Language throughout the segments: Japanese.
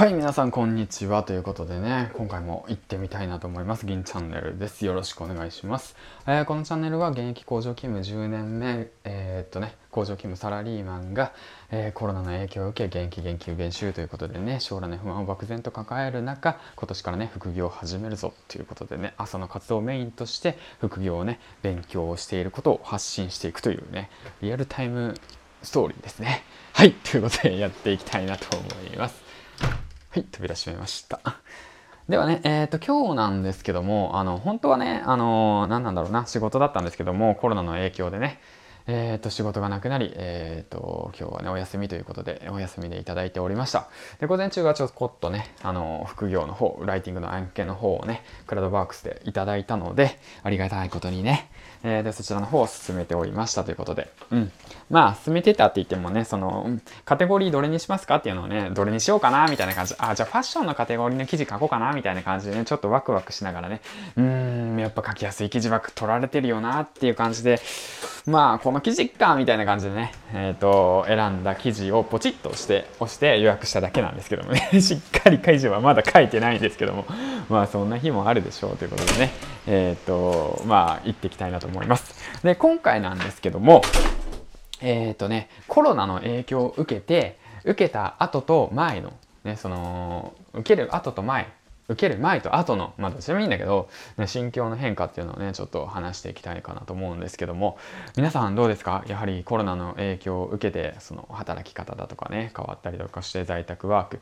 はい皆さんこんにちはということでね今回も行ってみたいなと思います。銀チャンネルです。よろしくお願いします、えー、このチャンネルは現役工場勤務10年目えー、っとね工場勤務サラリーマンが、えー、コロナの影響を受け元気元気減収ということでね将来の不安を漠然と抱える中今年からね副業を始めるぞということでね朝の活動をメインとして副業をね勉強をしていることを発信していくというねリアルタイムストーリーですね。はいということでやっていきたいなと思います。はい、扉閉めました。ではね、えっ、ー、と、今日なんですけども、あの、本当はね、あの、何なんだろうな、仕事だったんですけども、コロナの影響でね、えー、と仕事がなくなり、えー、と今日はねお休みということでお休みでいただいておりましたで午前中はちょこっとねあの副業の方ライティングの案件の方をねクラウドワークスでいただいたのでありがたいことにねえー、でそちらの方を進めておりましたということで、うん。まあ、進めてたって言ってもね、その、カテゴリーどれにしますかっていうのをね、どれにしようかなみたいな感じ。あ、じゃあファッションのカテゴリーの記事書こうかなみたいな感じでね、ちょっとワクワクしながらね、うん、やっぱ書きやすい記事枠取られてるよなっていう感じで、まあ、この記事かみたいな感じでね、えっ、ー、と、選んだ記事をポチッとして、押して予約しただけなんですけどもね、しっかり記事はまだ書いてないんですけども、まあ、そんな日もあるでしょうということでね、えっ、ー、と、まあ、行っていきたいなと思います。で、今回なんですけども、えっ、ー、とね、コロナの影響を受けて、受けた後と前の、ね、その、受ける後と前受ける前と後の、まあどっちでもいいんだけど、ね、心境の変化っていうのをね、ちょっと話していきたいかなと思うんですけども、皆さんどうですか？やはりコロナの影響を受けて、その働き方だとかね、変わったりとかして在宅ワーク。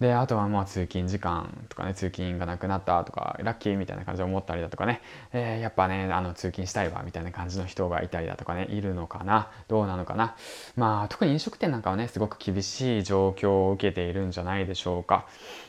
で、あとはまあ通勤時間とかね、通勤がなくなったとか、ラッキーみたいな感じで思ったりだとかね、えー、やっぱね、あの通勤したいわみたいな感じの人がいたりだとかね、いるのかな？どうなのかな？まあ特に飲食店なんかはね、すごく厳しい状況を受けているんじゃないでしょうか。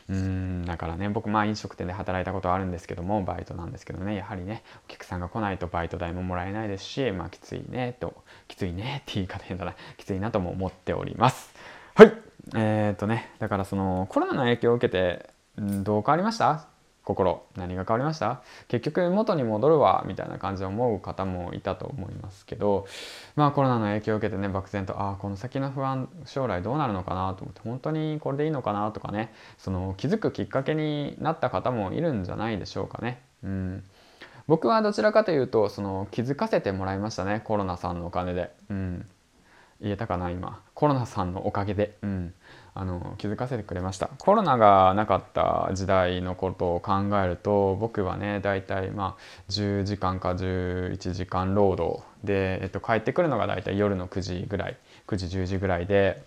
うんだからね僕まあま飲食店で働いたことはあるんですけどもバイトなんですけどね。やはりねお客さんが来ないとバイト代ももらえないですしまあきついねときついねって言い方変だな。きついなとも思っております。はい。えー、っとねだからそのコロナの影響を受けてどう変わりました？心何が変わりました？結局元に戻るわみたいな感じで思う方もいたと思いますけどまあコロナの影響を受けてね漠然とああこの先の不安将来どうなるのかなと思って本当にこれでいいのかなとかねその気づくきっかけになった方もいるんじゃないでしょうかね。うん。僕はどちらかというとその気づかせてもらいましたねコロナさんのお金で。うん。言えたかな今。コロナさんのおかげで、うん、あの気づかせてくれました。コロナがなかった時代のことを考えると僕はねだいたいまあ10時間か11時間労働で、えっと、帰ってくるのがだいたい夜の9時ぐらい9時10時ぐらいで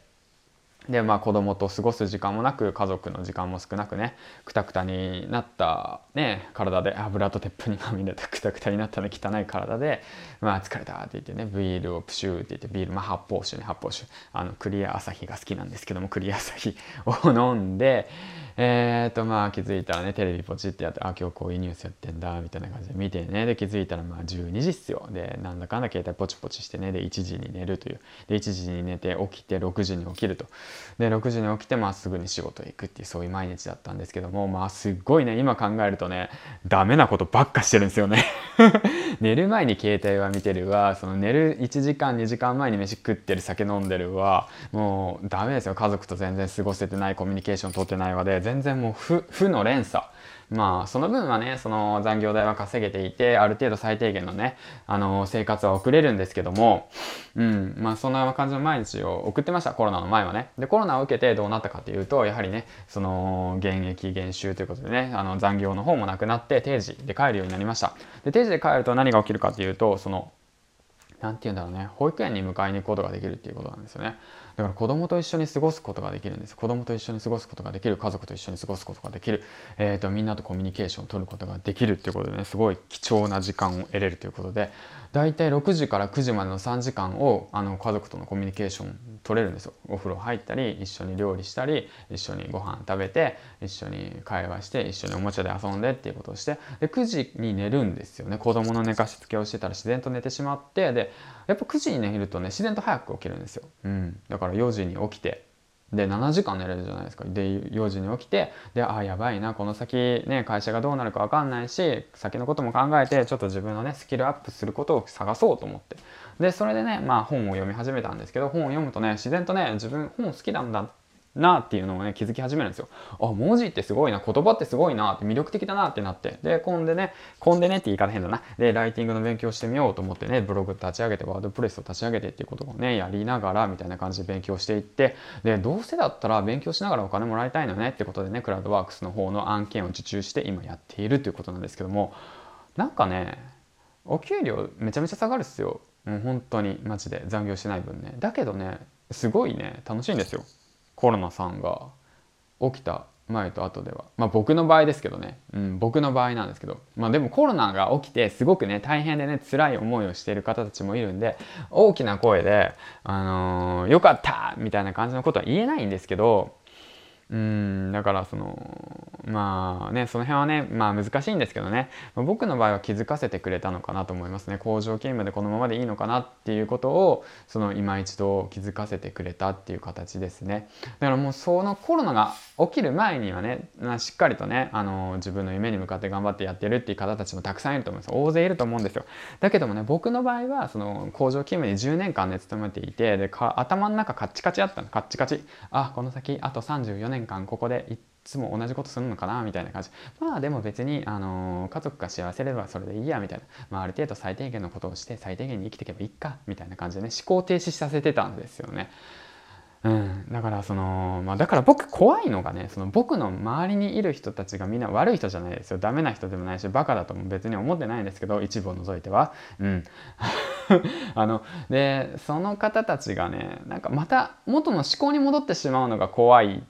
でまあ子供と過ごす時間もなく家族の時間も少なくねくたくたになったね体で油と鉄粉にまみれたくたくたになったね汚い体でまあ疲れたって言ってねビールをプシューって言ってビールまあ発泡酒ね発泡酒。あのクリア朝日が好きなんですけどもクリア朝日を飲んでえっ、ー、とまあ気づいたらねテレビポチってやってあ今日こういうニュースやってんだみたいな感じで見てねで気づいたらまあ12時っすよ。でなんだかんだ携帯ポチポチしてねで1時に寝るという。で1時に寝て起きて6時に起きると。で6時に起きてまあすぐに仕事行くっていうそういう毎日だったんですけどもまあすっごいね今考えるとねダメなことばっかしてるんですよね。寝る前に携帯は見てるわ。その寝る1時間2時間前に飯食ってる酒飲んでるわ。もうダメですよ。家族と全然過ごせてないコミュニケーション取ってないわで全然もう負負の連鎖。まあその分はねその残業代は稼げていてある程度最低限のねあの生活は送れるんですけどもうんまあそんな感じの毎日を送ってました。コロナの前はね。でコロナを受けてどうなったかっていうとやはりねその減益減収ということでねあの残業の方もなくなって定時で帰るようになりました。で定時で帰ると何が起きるかっていうとその何て言うんだろうね保育園に迎えに行くことができるっていうことなんですよね。だから子供と一緒に過ごすことができるんです。子供と一緒に過ごすことができる。家族と一緒に過ごすことができる、えーと、みんなとコミュニケーションを取ることができるっていうことでねすごい貴重な時間を得れるということで大体6時から9時までの3時間をあの家族とのコミュニケーション取れるんですよ。お風呂入ったり一緒に料理したり一緒にご飯食べて一緒に会話して一緒におもちゃで遊んでっていうことをしてで9時に寝るんですよね。子供の寝かしつけをしてたら自然と寝てしまってでやっぱ9時に寝るとね自然と早く起きるんですよ、うん、だから4時に起きてで7時間寝れるじゃないですか。で4時に起きてでああやばいなこの先ね会社がどうなるか分かんないし先のことも考えてちょっと自分のねスキルアップすることを探そうと思って。でそれでねまあ本を読み始めたんですけど本を読むとね自然とね自分本好きなんだっなっていうのをね、気づき始めるんですよ。あ、文字ってすごいな、言葉ってすごいなって魅力的だなってなって。で、こんでね、こんでねって言い方変だな。で、ライティングの勉強してみようと思ってね、ブログ立ち上げて、ワードプレスを立ち上げてっていうことをね、やりながらみたいな感じで勉強していって、で、どうせだったら勉強しながらお金もらいたいのねってことでね、クラウドワークスの方の案件を受注して今やっているということなんですけども、なんかね、お給料めちゃめちゃ下がるっすよ。もう本当にマジで残業してない分ね。だけどね、すごいね、楽しいんですよ。コロナさんが起きた前と後ではまあ僕の場合ですけどね、うん、僕の場合なんですけどまあでもコロナが起きてすごくね大変でね辛い思いをしている方たちもいるんで大きな声で「あのー、よかった!」みたいな感じのことは言えないんですけどうんだからそのまあねその辺はねまあ難しいんですけどね。僕の場合は気づかせてくれたのかなと思いますね。工場勤務でこのままでいいのかなっていうことをその今一度気づかせてくれたっていう形ですね。だからもうそのコロナが起きる前にはね、まあ、しっかりとねあの自分の夢に向かって頑張ってやってるっていう方たちもたくさんいると思います大勢いると思うんですよ。だけどもね僕の場合はその工場勤務に10年間ね勤めていてで頭の中カッチカチあったの。カッチカチ。あこの先あと34年間ここでいっつも同じことするのかなみたいな感じ。まあでも別に、あの家族が幸せればそれでいいやみたいな、まあ、ある程度最低限のことをして最低限に生きていけばいいかみたいな感じでね思考停止させてたんですよね。うん、だからその、まあ、だから僕怖いのがねその僕の周りにいる人たちがみんな悪い人じゃないですよ。ダメな人でもないしバカだとも別に思ってないんですけど一部を除いては。うん、あのでその方たちがねなんかまた元の思考に戻ってしまうのが怖い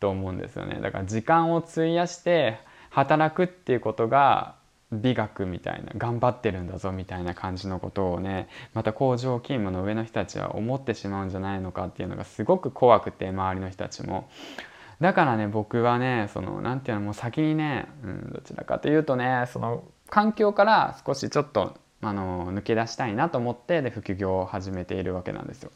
と思うんですよねだから時間を費やして働くっていうことが美学みたいな頑張ってるんだぞみたいな感じのことをねまた工場勤務の上の人たちは思ってしまうんじゃないのかっていうのがすごく怖くて周りの人たちも。だからね僕はねその何て言うのもう先にね、うん、どちらかというとねその環境から少しちょっとあの抜け出したいなと思ってで副業を始めているわけなんですよ。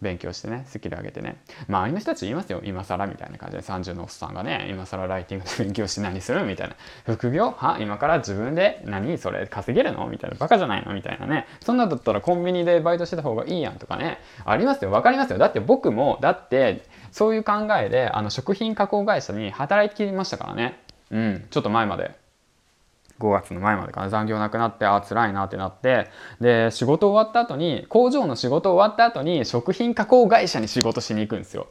勉強してねスキル上げてね。周りの人たち言いますよ。今更みたいな感じで。30のおっさんがね今更ライティングで勉強して何する？みたいな。副業？は？今から自分で何それ稼げるの？みたいな。バカじゃないの？みたいなね。そんなだったらコンビニでバイトしてた方がいいやんとかね。ありますよ。分かりますよ。だって僕もだってそういう考えであの食品加工会社に働いてきましたからね。うん。ちょっと前まで。5月の前までかな。残業なくなってああ辛いなってなって。で仕事終わった後に工場の仕事終わった後に食品加工会社に仕事しに行くんですよ。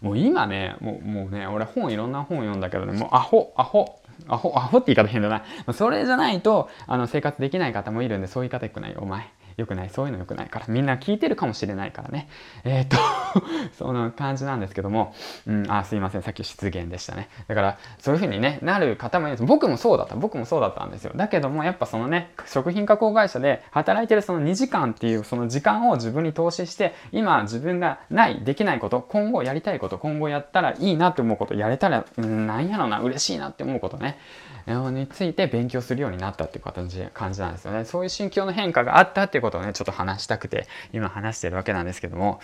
もう今ねもうもうね俺本いろんな本読んだけどねもうアホアホアホアホって言い方変だな。それじゃないとあの生活できない方もいるんでそういう言い方よくないお前。良くないそういうの良くないからみんな聞いてるかもしれないからね。えっ、と その感じなんですけども、うん、あすいませんさっき失言でしたね。だからそういう風にねなる方もいるんです僕もそうだった僕もそうだったんですよ。だけどもやっぱそのね食品加工会社で働いてるその2時間っていうその時間を自分に投資して今自分がないできないこと今後やりたいこと今後やったらいいなって思うことやれたら、うん、なんやろな嬉しいなって思うことね。について勉強するようになったっていう形感じなんですよね。そういう心境の変化があったっていうことをねちょっと話したくて今話してるわけなんですけども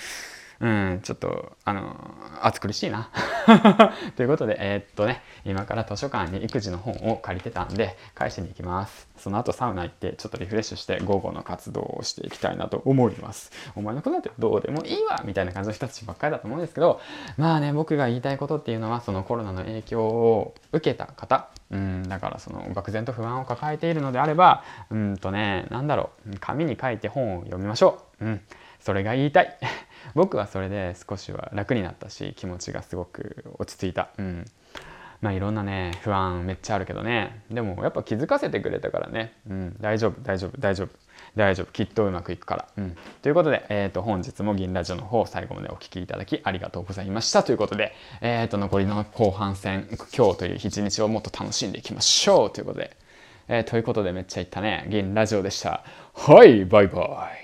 うん、ちょっと、あの、暑苦しいな。ということで、えー、っとね、今から図書館に育児の本を借りてたんで、返しに行きます。その後サウナ行って、ちょっとリフレッシュして、午後の活動をしていきたいなと思います。お前のことなんてどうでもいいわみたいな感じの人たちばっかりだと思うんですけど、まあね、僕が言いたいことっていうのは、そのコロナの影響を受けた方、うん、だからその漠然と不安を抱えているのであれば、うんとね、なんだろう、紙に書いて本を読みましょう。うん、それが言いたい。僕はそれで少しは楽になったし気持ちがすごく落ち着いた。うん。まあいろんなね不安めっちゃあるけどね。でもやっぱ気づかせてくれたからね。うん。大丈夫大丈夫大丈夫。大丈夫。きっとうまくいくから。うん、ということで、えー、と本日も銀ラジオの方最後までお聴きいただきありがとうございました。ということで、えー、と残りの後半戦今日という一日をもっと楽しんでいきましょう。ということで、えー、ということでめっちゃ言ったね。銀ラジオでした。はいバイバイ。